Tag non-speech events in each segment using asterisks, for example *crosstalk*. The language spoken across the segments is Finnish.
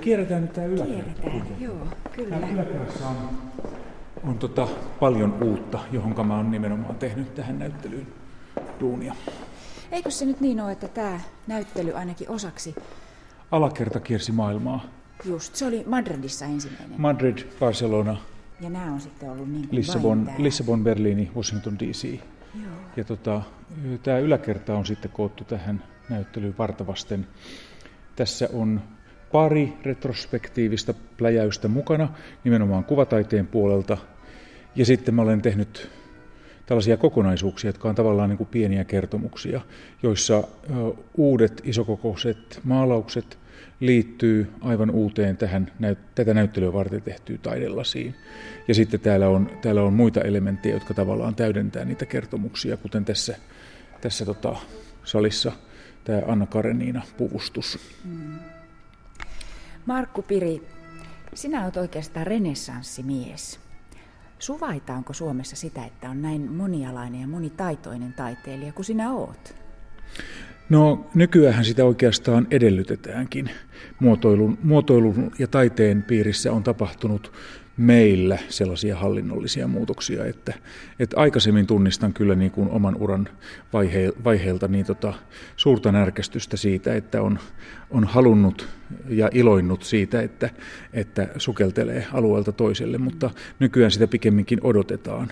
Kierretään nyt tämä yläkerta. Kierretään, joo, kyllä. Täällä yläkerrassa on, on tota paljon uutta, johon mä oon nimenomaan tehnyt tähän näyttelyyn duunia. Eikö se nyt niin ole, että tämä näyttely ainakin osaksi... Alakerta kiersi maailmaa. Just, se oli Madridissa ensimmäinen. Madrid, Barcelona. Ja nämä on sitten ollut niin kuin Lissabon, Lissabon, Berliini, Washington DC. Joo. Ja tota, tämä yläkerta on sitten koottu tähän näyttelyyn vartavasten. Tässä on pari retrospektiivista pläjäystä mukana, nimenomaan kuvataiteen puolelta. Ja sitten mä olen tehnyt tällaisia kokonaisuuksia, jotka on tavallaan niin kuin pieniä kertomuksia, joissa uudet isokokoiset maalaukset liittyy aivan uuteen tähän, tätä näyttelyä varten tehtyyn taidelasiin. Ja sitten täällä on, täällä on muita elementtejä, jotka tavallaan täydentää niitä kertomuksia, kuten tässä, tässä tota, salissa tämä Anna Kareniina puvustus. Mm. Markku Piri, sinä olet oikeastaan renessanssimies. Suvaitaanko Suomessa sitä, että on näin monialainen ja monitaitoinen taiteilija kuin sinä oot? No nykyään sitä oikeastaan edellytetäänkin. Muotoilun, muotoilun ja taiteen piirissä on tapahtunut meillä sellaisia hallinnollisia muutoksia, että, että aikaisemmin tunnistan kyllä niin kuin oman uran vaihe, vaiheelta niin tota, suurta närkästystä siitä, että on, on halunnut ja iloinnut siitä, että, että sukeltelee alueelta toiselle, mutta nykyään sitä pikemminkin odotetaan.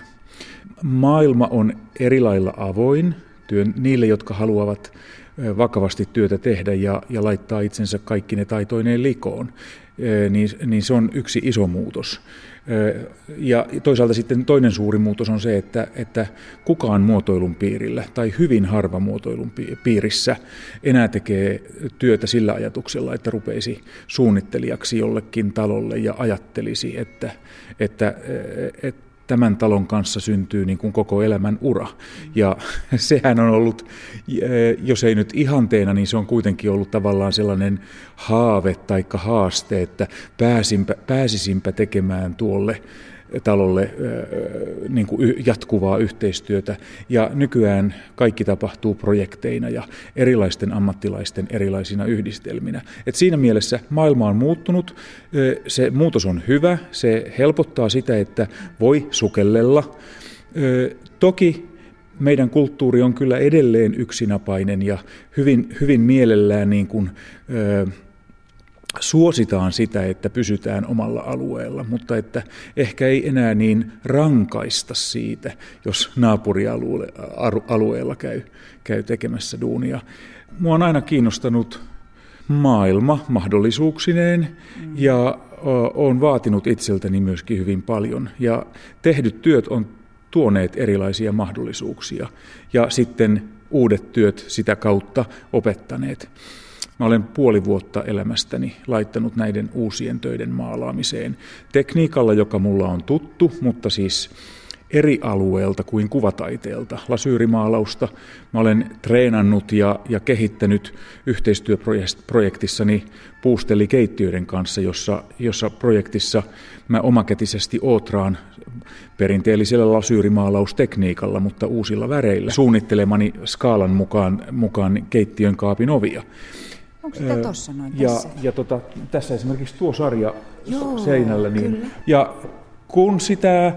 Maailma on eri lailla avoin työn, niille, jotka haluavat vakavasti työtä tehdä ja, ja laittaa itsensä kaikki ne taitoineen likoon, niin, niin se on yksi iso muutos. Ja toisaalta sitten toinen suuri muutos on se, että, että kukaan muotoilun piirillä tai hyvin harva muotoilun piirissä enää tekee työtä sillä ajatuksella, että rupeisi suunnittelijaksi jollekin talolle ja ajattelisi, että, että, että tämän talon kanssa syntyy niin kuin koko elämän ura. Ja *laughs* sehän on ollut, eh, jos ei nyt ihanteena, niin se on kuitenkin ollut tavallaan sellainen haave tai haaste, että pääsisinpä tekemään tuolle talolle niin kuin jatkuvaa yhteistyötä. Ja nykyään kaikki tapahtuu projekteina ja erilaisten ammattilaisten erilaisina yhdistelminä. Et siinä mielessä maailma on muuttunut, se muutos on hyvä, se helpottaa sitä, että voi sukellella. Toki meidän kulttuuri on kyllä edelleen yksinapainen ja hyvin, hyvin mielellään niin kuin, suositaan sitä, että pysytään omalla alueella, mutta että ehkä ei enää niin rankaista siitä, jos naapurialueella käy, käy tekemässä duunia. Mua on aina kiinnostanut maailma mahdollisuuksineen ja olen vaatinut itseltäni myöskin hyvin paljon. Ja tehdyt työt on tuoneet erilaisia mahdollisuuksia ja sitten uudet työt sitä kautta opettaneet. Mä olen puoli vuotta elämästäni laittanut näiden uusien töiden maalaamiseen tekniikalla, joka mulla on tuttu, mutta siis eri alueelta kuin kuvataiteelta. Lasyyrimaalausta mä olen treenannut ja, ja kehittänyt yhteistyöprojektissani puustellikeittiöiden kanssa, jossa, jossa projektissa mä omakätisesti ootraan perinteellisellä lasyyrimaalaustekniikalla, mutta uusilla väreillä suunnittelemani skaalan mukaan, mukaan keittiön kaapin ovia. Onko sitä tuossa noin ja, tässä? Ja tota, tässä esimerkiksi tuo sarja Joo, seinällä. Niin, kyllä. Ja kun sitä,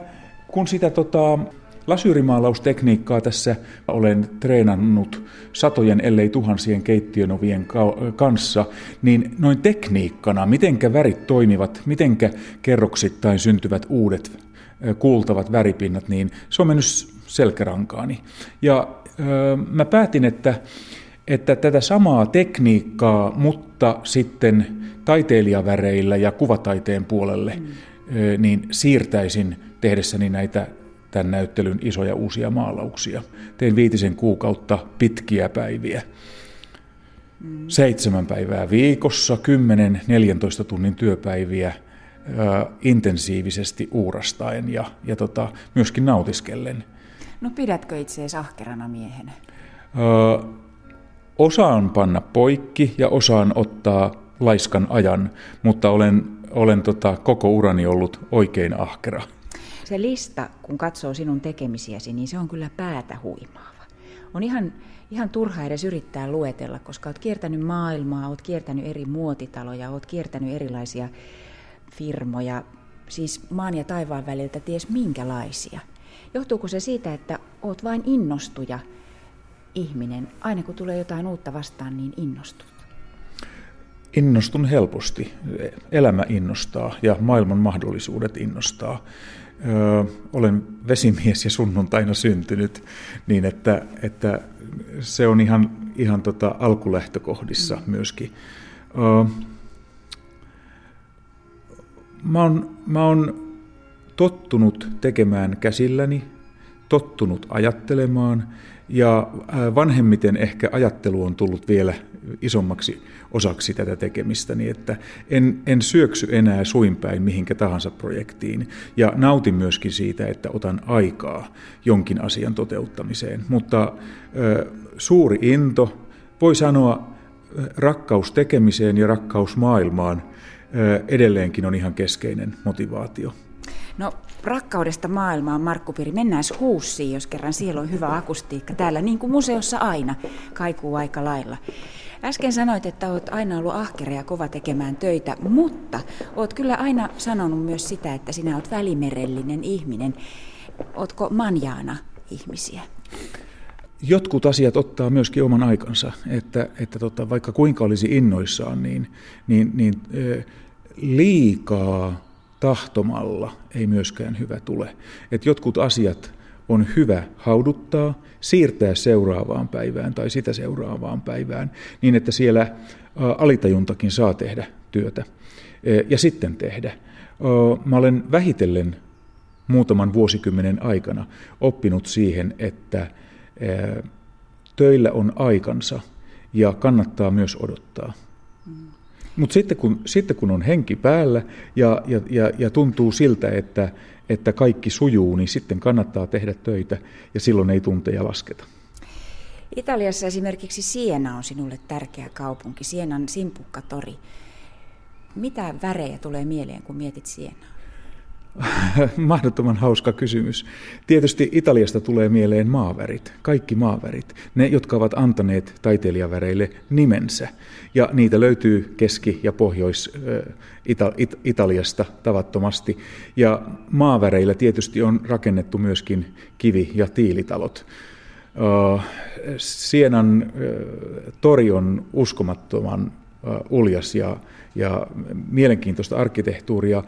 kun sitä tota, lasyyrimaalaustekniikkaa tässä olen treenannut satojen, ellei tuhansien keittiönovien kanssa, niin noin tekniikkana, mitenkä värit toimivat, mitenkä kerroksittain syntyvät uudet kuultavat väripinnat, niin se on mennyt selkärankaani. Ja öö, mä päätin, että että tätä samaa tekniikkaa, mutta sitten taiteilijaväreillä ja kuvataiteen puolelle, mm. niin siirtäisin tehdessäni näitä tämän näyttelyn isoja uusia maalauksia. Tein viitisen kuukautta pitkiä päiviä. Mm. Seitsemän päivää viikossa, 10-14 tunnin työpäiviä intensiivisesti uurastaen ja, ja tota, myöskin nautiskellen. No pidätkö itseäsi ahkerana miehenä? Ö, osaan panna poikki ja osaan ottaa laiskan ajan, mutta olen, olen tota, koko urani ollut oikein ahkera. Se lista, kun katsoo sinun tekemisiäsi, niin se on kyllä päätä huimaava. On ihan ihan turha edes yrittää luetella, koska olet kiertänyt maailmaa, olet kiertänyt eri muotitaloja, olet kiertänyt erilaisia firmoja, siis maan ja taivaan väliltä ties minkälaisia. Johtuuko se siitä, että oot vain innostuja ihminen? Aina kun tulee jotain uutta vastaan, niin innostut. Innostun helposti. Elämä innostaa ja maailman mahdollisuudet innostaa. Öö, olen vesimies ja sunnuntaina syntynyt, niin että, että se on ihan, ihan tota alkulähtökohdissa mm. myöskin. Öö, mä oon, mä oon tottunut tekemään käsilläni, tottunut ajattelemaan ja vanhemmiten ehkä ajattelu on tullut vielä isommaksi osaksi tätä tekemistä, niin että en, en syöksy enää suinpäin mihinkä tahansa projektiin ja nautin myöskin siitä, että otan aikaa jonkin asian toteuttamiseen. Mutta ö, suuri into, voi sanoa rakkaus tekemiseen ja rakkaus maailmaan ö, edelleenkin on ihan keskeinen motivaatio. No rakkaudesta maailmaan, Markku Piri, mennään huussiin, jos kerran siellä on hyvä akustiikka. Täällä niin kuin museossa aina kaikuu aika lailla. Äsken sanoit, että olet aina ollut ahkera ja kova tekemään töitä, mutta olet kyllä aina sanonut myös sitä, että sinä olet välimerellinen ihminen. Oletko manjaana ihmisiä? Jotkut asiat ottaa myöskin oman aikansa, että, että tota, vaikka kuinka olisi innoissaan, niin, niin, niin liikaa tahtomalla ei myöskään hyvä tule. Et jotkut asiat on hyvä hauduttaa, siirtää seuraavaan päivään tai sitä seuraavaan päivään, niin että siellä alitajuntakin saa tehdä työtä e, ja sitten tehdä. Mä olen vähitellen muutaman vuosikymmenen aikana oppinut siihen, että töillä on aikansa ja kannattaa myös odottaa. Mutta sitten kun, sitten kun on henki päällä ja, ja, ja, ja tuntuu siltä, että, että kaikki sujuu, niin sitten kannattaa tehdä töitä ja silloin ei tunteja lasketa. Italiassa esimerkiksi Siena on sinulle tärkeä kaupunki, Sienan simpukkatori. Mitä värejä tulee mieleen, kun mietit Sienaa? *laughs* Mahdottoman hauska kysymys. Tietysti Italiasta tulee mieleen maavärit, kaikki maavärit, ne jotka ovat antaneet taiteilijaväreille nimensä. Ja niitä löytyy Keski- ja Pohjois-Italiasta tavattomasti. Ja maaväreillä tietysti on rakennettu myöskin kivi- ja tiilitalot. Sienan tori on uskomattoman uljas ja ja mielenkiintoista arkkitehtuuria.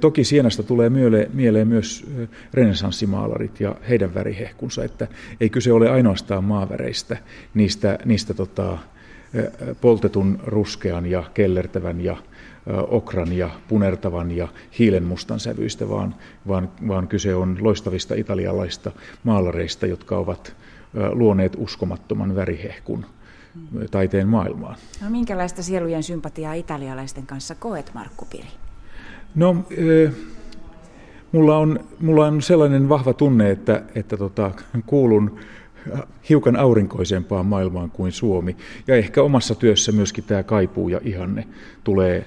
Toki Sienasta tulee mieleen myös renesanssimaalarit ja heidän värihehkunsa, että ei kyse ole ainoastaan maaväreistä, niistä, niistä tota, poltetun ruskean ja kellertävän ja okran ja punertavan ja hiilenmustan sävyistä, vaan, vaan, vaan kyse on loistavista italialaista maalareista, jotka ovat luoneet uskomattoman värihehkun taiteen maailmaan. No, minkälaista sielujen sympatiaa italialaisten kanssa koet, Markku Piri? No, mulla on, mulla on sellainen vahva tunne, että, että tota, kuulun hiukan aurinkoisempaan maailmaan kuin Suomi. Ja ehkä omassa työssä myöskin tämä kaipuu ja ihanne tulee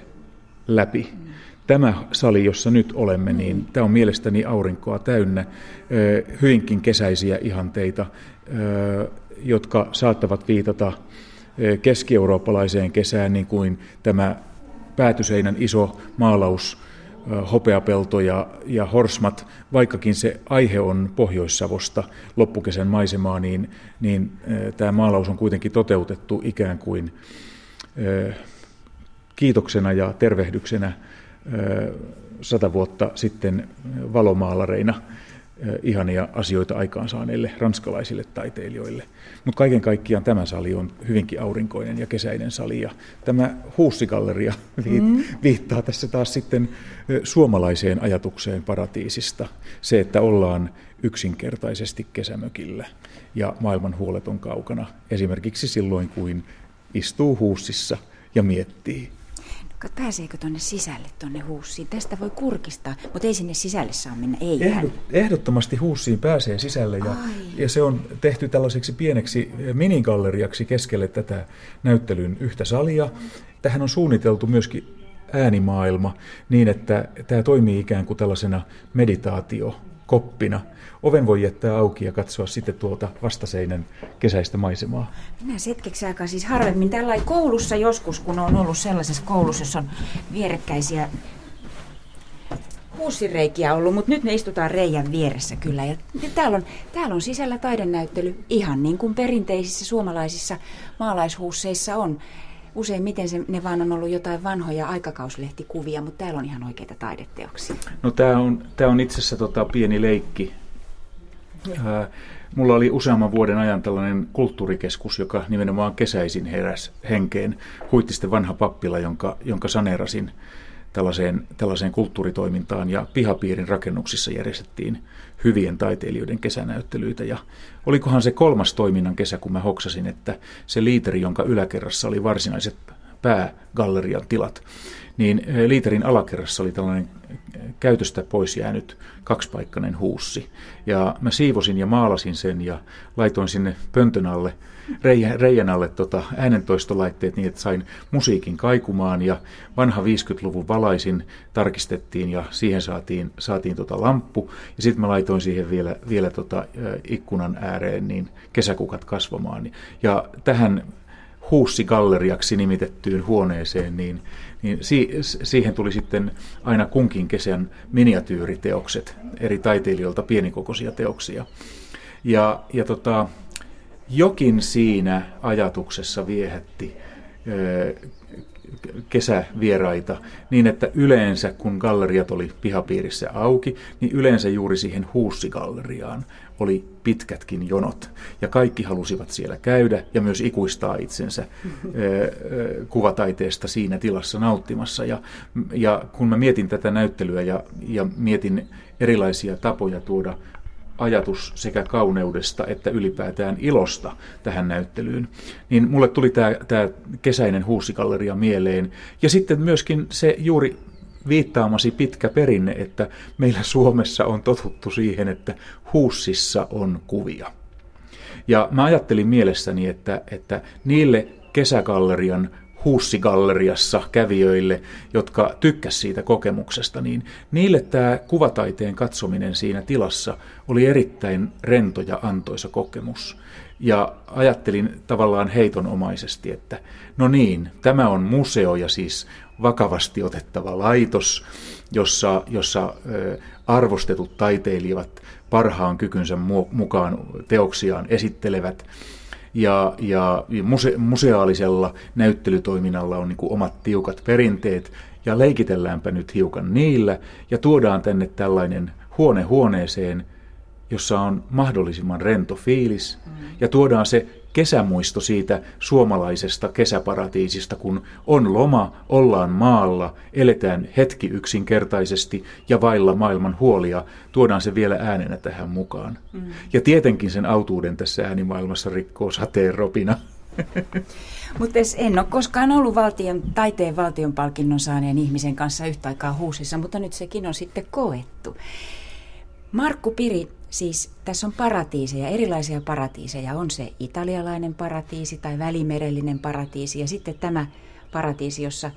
läpi. Tämä sali, jossa nyt olemme, niin tämä on mielestäni aurinkoa täynnä, hyvinkin kesäisiä ihanteita, jotka saattavat viitata eh, keski-eurooppalaiseen kesään, niin kuin tämä päätyseinän iso maalaus, eh, hopeapelto ja, ja horsmat, vaikkakin se aihe on Pohjois-Savosta loppukesän maisemaa, niin, niin eh, tämä maalaus on kuitenkin toteutettu ikään kuin kiitoksena ja tervehdyksenä sata vuotta sitten valomaalareina ihania asioita aikaansaaneille ranskalaisille taiteilijoille. Mutta kaiken kaikkiaan tämä sali on hyvinkin aurinkoinen ja kesäinen sali. Ja tämä huussigalleria *laughs* mm. viittaa tässä taas sitten suomalaiseen ajatukseen paratiisista. Se, että ollaan yksinkertaisesti kesämökillä ja maailman huolet on kaukana. Esimerkiksi silloin, kuin istuu huussissa ja miettii Pääseekö tuonne sisälle, tuonne huussiin? Tästä voi kurkistaa, mutta ei sinne sisälle saa mennä, ei Ehdot, Ehdottomasti huussiin pääsee sisälle ja, ja se on tehty tällaiseksi pieneksi minigalleriaksi keskelle tätä näyttelyn yhtä salia. Tähän on suunniteltu myöskin äänimaailma niin, että tämä toimii ikään kuin tällaisena meditaatio koppina. Oven voi jättää auki ja katsoa sitten tuolta vastaseinän kesäistä maisemaa. Minä setkeksi aikaa siis harvemmin tällä koulussa joskus, kun on ollut sellaisessa koulussa, jossa on vierekkäisiä huussireikiä ollut, mutta nyt me istutaan reijän vieressä kyllä. Ja täällä on, täällä on sisällä taidenäyttely ihan niin kuin perinteisissä suomalaisissa maalaishuusseissa on. Useimmiten se, ne vaan on ollut jotain vanhoja aikakauslehtikuvia, mutta täällä on ihan oikeita taideteoksia. No tämä on, tää on itse asiassa tota, pieni leikki. Ää, mulla oli useamman vuoden ajan tällainen kulttuurikeskus, joka nimenomaan kesäisin heräs henkeen. Huittisten vanha pappila, jonka, jonka saneerasin tällaiseen, tällaiseen kulttuuritoimintaan ja pihapiirin rakennuksissa järjestettiin hyvien taiteilijoiden kesänäyttelyitä. Ja olikohan se kolmas toiminnan kesä, kun mä hoksasin, että se liiteri, jonka yläkerrassa oli varsinaiset päägallerian tilat, niin eh, liiterin alakerrassa oli tällainen käytöstä pois jäänyt kaksipaikkainen huussi. Ja mä siivosin ja maalasin sen ja laitoin sinne pöntön alle, reijän alle tota äänentoistolaitteet niin, että sain musiikin kaikumaan ja vanha 50-luvun valaisin tarkistettiin ja siihen saatiin, saatiin tota lamppu. Ja sitten mä laitoin siihen vielä, vielä tota ikkunan ääreen niin kesäkukat kasvamaan. Ja tähän huussigalleriaksi nimitettyyn huoneeseen, niin, niin si, siihen tuli sitten aina kunkin kesän miniatyyriteokset eri taiteilijoilta pienikokoisia teoksia. Ja, ja tota, jokin siinä ajatuksessa viehätti kesävieraita niin, että yleensä kun galleriat oli pihapiirissä auki, niin yleensä juuri siihen huussigalleriaan oli pitkätkin jonot. Ja kaikki halusivat siellä käydä ja myös ikuistaa itsensä kuvataiteesta siinä tilassa nauttimassa. Ja, ja kun mä mietin tätä näyttelyä ja, ja mietin erilaisia tapoja tuoda ajatus sekä kauneudesta että ylipäätään ilosta tähän näyttelyyn, niin mulle tuli tämä, tämä kesäinen huusigalleria mieleen. Ja sitten myöskin se juuri viittaamasi pitkä perinne, että meillä Suomessa on totuttu siihen, että huussissa on kuvia. Ja mä ajattelin mielessäni, että, että niille kesägallerian huussigalleriassa kävijöille, jotka tykkäs siitä kokemuksesta, niin niille tämä kuvataiteen katsominen siinä tilassa oli erittäin rento ja antoisa kokemus. Ja ajattelin tavallaan heitonomaisesti, että no niin, tämä on museo ja siis vakavasti otettava laitos, jossa, jossa arvostetut taiteilijat parhaan kykynsä mukaan teoksiaan esittelevät ja, ja muse, museaalisella näyttelytoiminnalla on niin kuin omat tiukat perinteet, ja leikitelläänpä nyt hiukan niillä, ja tuodaan tänne tällainen huone huoneeseen, jossa on mahdollisimman rento fiilis, mm. ja tuodaan se kesämuisto siitä suomalaisesta kesäparatiisista, kun on loma, ollaan maalla, eletään hetki yksinkertaisesti ja vailla maailman huolia, tuodaan se vielä äänenä tähän mukaan. Mm. Ja tietenkin sen autuuden tässä äänimaailmassa rikkoo sateen ropina. *laughs* Mutta en ole koskaan ollut valtion, taiteen valtion palkinnon saaneen ihmisen kanssa yhtä aikaa huusissa, mutta nyt sekin on sitten koettu. Markku Piri, Siis tässä on paratiiseja, erilaisia paratiiseja. On se italialainen paratiisi tai välimerellinen paratiisi ja sitten tämä paratiisi, jossa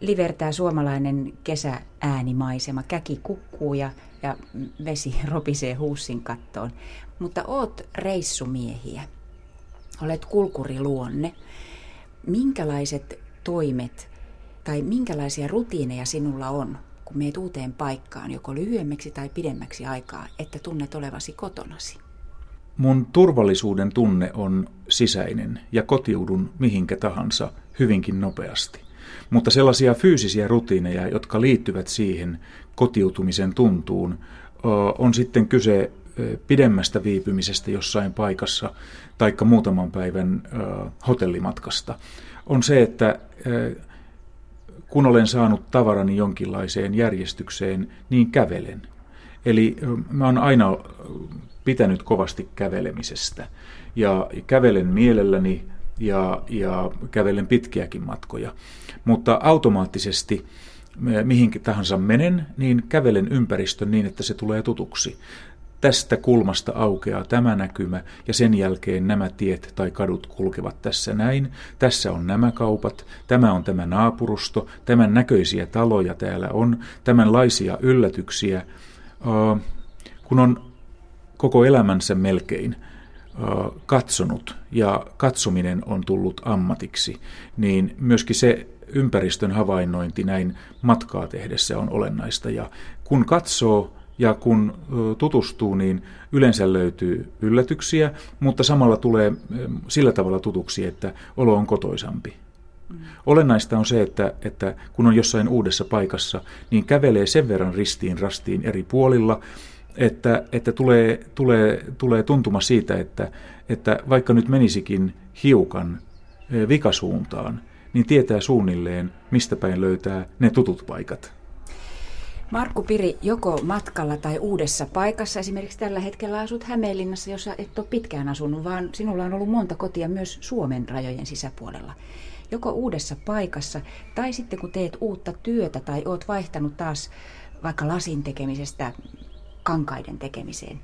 livertää suomalainen kesääänimaisema. Käki kukkuu ja, ja vesi *laughs* ropisee huussin kattoon. Mutta oot reissumiehiä. Olet kulkuriluonne. Minkälaiset toimet tai minkälaisia rutiineja sinulla on kun meet uuteen paikkaan, joko lyhyemmäksi tai pidemmäksi aikaa, että tunnet olevasi kotonasi? Mun turvallisuuden tunne on sisäinen ja kotiudun mihinkä tahansa hyvinkin nopeasti. Mutta sellaisia fyysisiä rutiineja, jotka liittyvät siihen kotiutumisen tuntuun, on sitten kyse pidemmästä viipymisestä jossain paikassa tai muutaman päivän hotellimatkasta, on se, että kun olen saanut tavarani jonkinlaiseen järjestykseen, niin kävelen. Eli mä oon aina pitänyt kovasti kävelemisestä. Ja kävelen mielelläni ja, ja kävelen pitkiäkin matkoja. Mutta automaattisesti mihin tahansa menen, niin kävelen ympäristön niin, että se tulee tutuksi tästä kulmasta aukeaa tämä näkymä ja sen jälkeen nämä tiet tai kadut kulkevat tässä näin. Tässä on nämä kaupat, tämä on tämä naapurusto, tämän näköisiä taloja täällä on, tämänlaisia yllätyksiä. kun on koko elämänsä melkein katsonut ja katsominen on tullut ammatiksi, niin myöskin se ympäristön havainnointi näin matkaa tehdessä on olennaista. Ja kun katsoo ja kun tutustuu, niin yleensä löytyy yllätyksiä, mutta samalla tulee sillä tavalla tutuksi, että olo on kotoisampi. Mm. Olennaista on se, että, että kun on jossain uudessa paikassa, niin kävelee sen verran ristiin rastiin eri puolilla, että, että tulee, tulee, tulee tuntuma siitä, että, että vaikka nyt menisikin hiukan vikasuuntaan, niin tietää suunnilleen, mistä päin löytää ne tutut paikat. Markku Piri, joko matkalla tai uudessa paikassa, esimerkiksi tällä hetkellä asut Hämeenlinnassa, jossa et ole pitkään asunut, vaan sinulla on ollut monta kotia myös Suomen rajojen sisäpuolella. Joko uudessa paikassa tai sitten kun teet uutta työtä tai oot vaihtanut taas vaikka lasin tekemisestä kankaiden tekemiseen.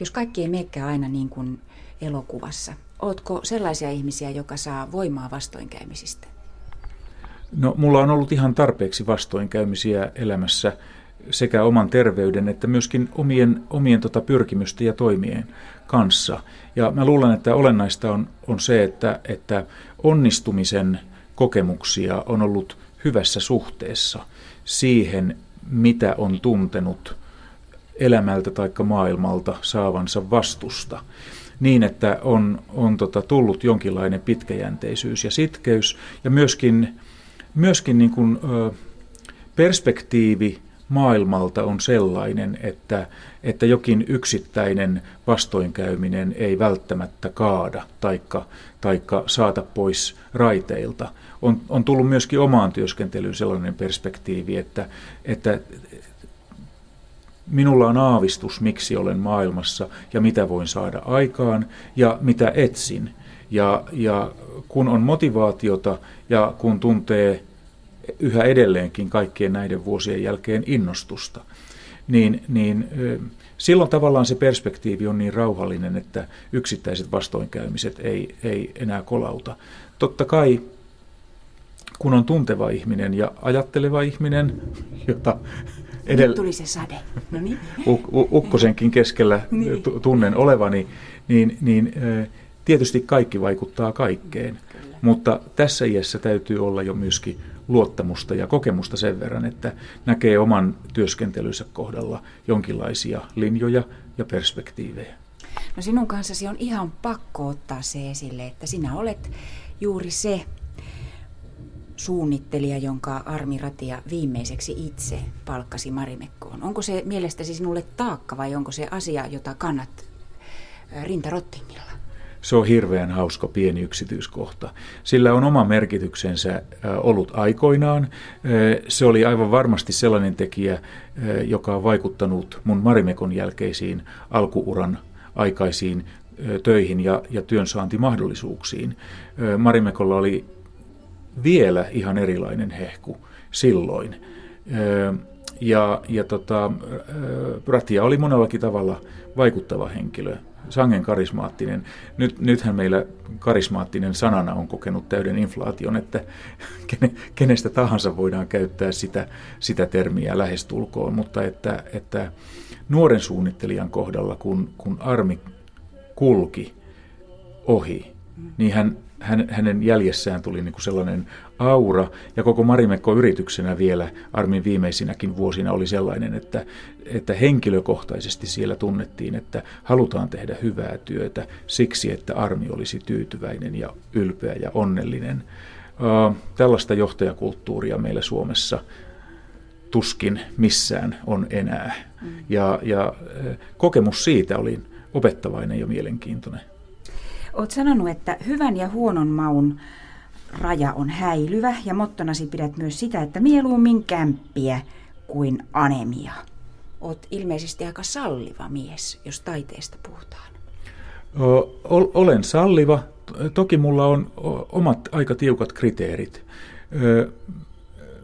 Jos kaikki ei menekään aina niin kuin elokuvassa, ootko sellaisia ihmisiä, joka saa voimaa vastoinkäymisistä? No, mulla on ollut ihan tarpeeksi vastoinkäymisiä elämässä sekä oman terveyden että myöskin omien, omien tota pyrkimysten ja toimien kanssa. Ja mä luulen, että olennaista on, on se, että, että onnistumisen kokemuksia on ollut hyvässä suhteessa siihen, mitä on tuntenut elämältä tai maailmalta saavansa vastusta niin, että on, on tota, tullut jonkinlainen pitkäjänteisyys ja sitkeys ja myöskin myöskin niin kuin, perspektiivi maailmalta on sellainen, että, että jokin yksittäinen vastoinkäyminen ei välttämättä kaada taikka, taikka saata pois raiteilta. On, on tullut myöskin omaan työskentelyyn sellainen perspektiivi, että, että minulla on aavistus, miksi olen maailmassa ja mitä voin saada aikaan ja mitä etsin. Ja, ja kun on motivaatiota ja kun tuntee yhä edelleenkin kaikkien näiden vuosien jälkeen innostusta, niin, niin silloin tavallaan se perspektiivi on niin rauhallinen, että yksittäiset vastoinkäymiset ei, ei enää kolauta. Totta kai kun on tunteva ihminen ja ajatteleva ihminen, jota edellä... tuli se sade. No niin. Ukkosenkin keskellä niin. tunnen olevani, niin, niin tietysti kaikki vaikuttaa kaikkeen. Kyllä. Mutta tässä iässä täytyy olla jo myöskin luottamusta ja kokemusta sen verran, että näkee oman työskentelynsä kohdalla jonkinlaisia linjoja ja perspektiivejä. No sinun kanssasi on ihan pakko ottaa se esille, että sinä olet juuri se suunnittelija, jonka Armi Ratia viimeiseksi itse palkkasi Marimekkoon. Onko se mielestäsi sinulle taakka vai onko se asia, jota kannat rintarottingilla? Se on hirveän hauska pieni yksityiskohta. Sillä on oma merkityksensä ollut aikoinaan. Se oli aivan varmasti sellainen tekijä, joka on vaikuttanut mun Marimekon jälkeisiin alkuuran aikaisiin töihin ja, ja työnsaantimahdollisuuksiin. Marimekolla oli vielä ihan erilainen hehku silloin. Ja, ja tota, Ratia oli monellakin tavalla vaikuttava henkilö, sangen karismaattinen. Nyt, nythän meillä karismaattinen sanana on kokenut täyden inflaation, että *laughs* kenestä tahansa voidaan käyttää sitä, sitä termiä lähestulkoon, mutta että, että nuoren suunnittelijan kohdalla, kun, kun armi kulki ohi, niin hän hän, hänen jäljessään tuli niin kuin sellainen aura, ja koko Marimekko yrityksenä vielä Armin viimeisinäkin vuosina oli sellainen, että, että henkilökohtaisesti siellä tunnettiin, että halutaan tehdä hyvää työtä siksi, että Armi olisi tyytyväinen ja ylpeä ja onnellinen. Tällaista johtajakulttuuria meillä Suomessa tuskin missään on enää. Mm. Ja, ja kokemus siitä oli opettavainen ja mielenkiintoinen. Olet sanonut, että hyvän ja huonon maun raja on häilyvä ja mottonasi pidät myös sitä, että mieluummin kämppiä kuin anemia. Olet ilmeisesti aika salliva mies, jos taiteesta puhutaan. O, olen salliva. Toki mulla on omat aika tiukat kriteerit.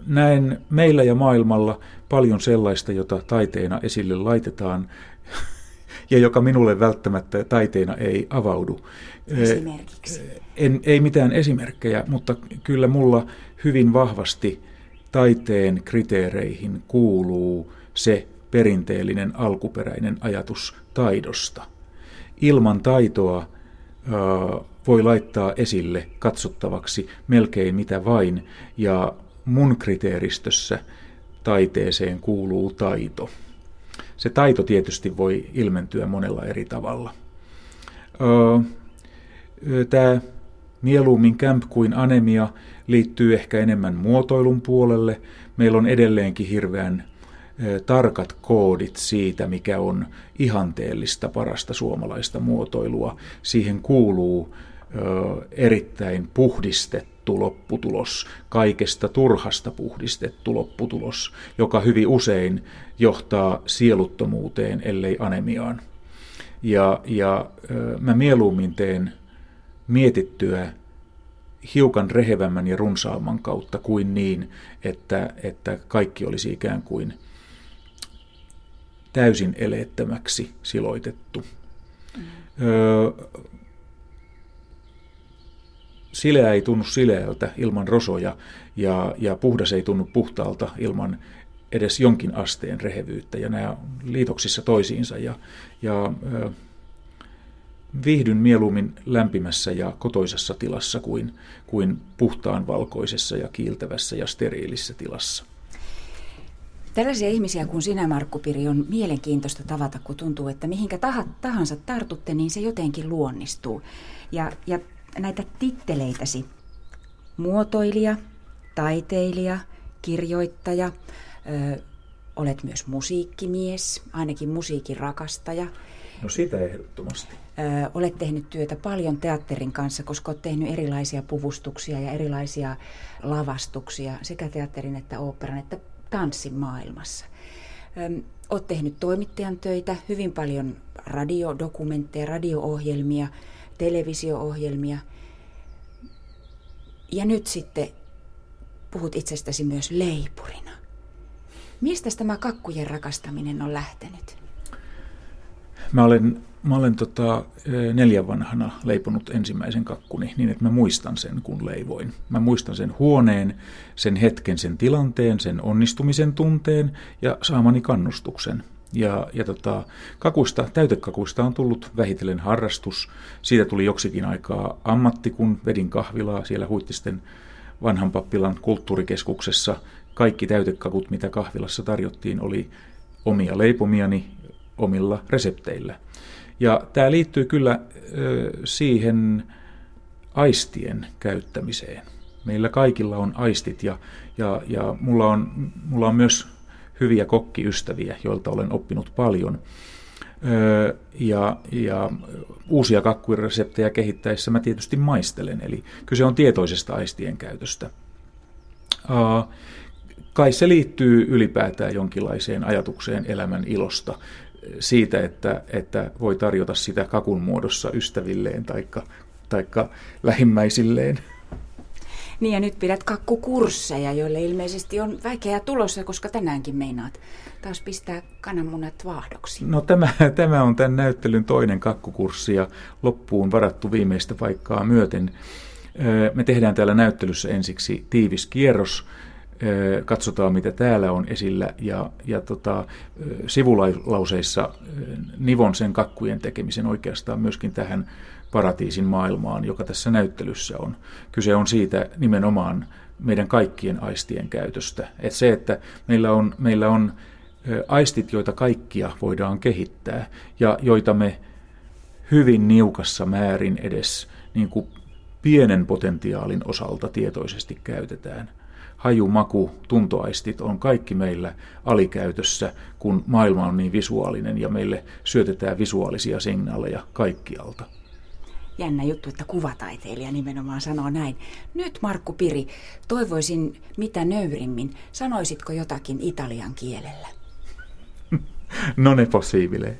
Näen meillä ja maailmalla paljon sellaista, jota taiteena esille laitetaan *laughs* ja joka minulle välttämättä taiteena ei avaudu. Esimerkiksi? En, ei mitään esimerkkejä, mutta kyllä mulla hyvin vahvasti taiteen kriteereihin kuuluu se perinteellinen alkuperäinen ajatus taidosta. Ilman taitoa voi laittaa esille katsottavaksi melkein mitä vain, ja mun kriteeristössä taiteeseen kuuluu taito. Se taito tietysti voi ilmentyä monella eri tavalla. Tämä mieluummin camp kuin anemia liittyy ehkä enemmän muotoilun puolelle. Meillä on edelleenkin hirveän tarkat koodit siitä, mikä on ihanteellista parasta suomalaista muotoilua. Siihen kuuluu erittäin puhdistettu lopputulos, kaikesta turhasta puhdistettu lopputulos, joka hyvin usein johtaa sieluttomuuteen, ellei anemiaan. Ja, ja mä mieluummin teen mietittyä hiukan rehevämmän ja runsaamman kautta kuin niin, että, että kaikki olisi ikään kuin täysin eleettömäksi siloitettu. Mm. Öö, sileä ei tunnu sileältä ilman rosoja ja, ja puhdas ei tunnu puhtaalta ilman edes jonkin asteen rehevyyttä ja nämä liitoksissa toisiinsa ja, ja viihdyn mieluummin lämpimässä ja kotoisessa tilassa kuin, kuin puhtaan valkoisessa ja kiiltävässä ja steriilissä tilassa. Tällaisia ihmisiä kuin sinä, Markku Piri, on mielenkiintoista tavata, kun tuntuu, että mihinkä tahansa tartutte, niin se jotenkin luonnistuu. Ja, ja näitä titteleitäsi, muotoilija, taiteilija, kirjoittaja, ö, olet myös musiikkimies, ainakin musiikin rakastaja. No sitä ehdottomasti. Ö, olet tehnyt työtä paljon teatterin kanssa, koska olet tehnyt erilaisia puvustuksia ja erilaisia lavastuksia sekä teatterin että oopperan että tanssin maailmassa. Ö, olet tehnyt toimittajan töitä, hyvin paljon radiodokumentteja, radio-ohjelmia, televisio-ohjelmia. Ja nyt sitten puhut itsestäsi myös leipurina. Mistä tämä kakkujen rakastaminen on lähtenyt? Mä olen, mä olen tota, neljän vanhana leiponut ensimmäisen kakkuni niin, että mä muistan sen, kun leivoin. Mä muistan sen huoneen, sen hetken, sen tilanteen, sen onnistumisen tunteen ja saamani kannustuksen. Ja, ja tota, kakuista, täytekakuista on tullut vähitellen harrastus. Siitä tuli joksikin aikaa ammatti, kun vedin kahvilaa siellä Huittisten vanhan pappilan kulttuurikeskuksessa. Kaikki täytekakut, mitä kahvilassa tarjottiin, oli omia leipomiani omilla resepteillä. Ja tämä liittyy kyllä siihen aistien käyttämiseen. Meillä kaikilla on aistit ja, ja, ja mulla, on, mulla on myös hyviä kokkiystäviä, joilta olen oppinut paljon. Ja, ja uusia kakkureseptejä kehittäessä mä tietysti maistelen, eli kyse on tietoisesta aistien käytöstä. Kai se liittyy ylipäätään jonkinlaiseen ajatukseen elämän ilosta, siitä, että, että voi tarjota sitä kakun muodossa ystävilleen tai taikka lähimmäisilleen. Niin ja nyt pidät kakkukursseja, joille ilmeisesti on väkeä tulossa, koska tänäänkin meinaat taas pistää kananmunat vaahdoksi. No tämä, tämä on tämän näyttelyn toinen kakkukurssi ja loppuun varattu viimeistä paikkaa myöten. Me tehdään täällä näyttelyssä ensiksi tiivis kierros, katsotaan mitä täällä on esillä ja, ja tota, sivulauseissa nivon sen kakkujen tekemisen oikeastaan myöskin tähän paratiisin maailmaan, joka tässä näyttelyssä on. Kyse on siitä nimenomaan meidän kaikkien aistien käytöstä. Et se, että meillä on, meillä on aistit, joita kaikkia voidaan kehittää ja joita me hyvin niukassa määrin edes niin kuin pienen potentiaalin osalta tietoisesti käytetään. Haju, maku, tuntoaistit on kaikki meillä alikäytössä, kun maailma on niin visuaalinen ja meille syötetään visuaalisia signaaleja kaikkialta. Jännä juttu, että kuvataiteilija nimenomaan sanoo näin. Nyt Markku Piri, toivoisin mitä nöyrimmin. Sanoisitko jotakin italian kielellä? *laughs* non è possibile.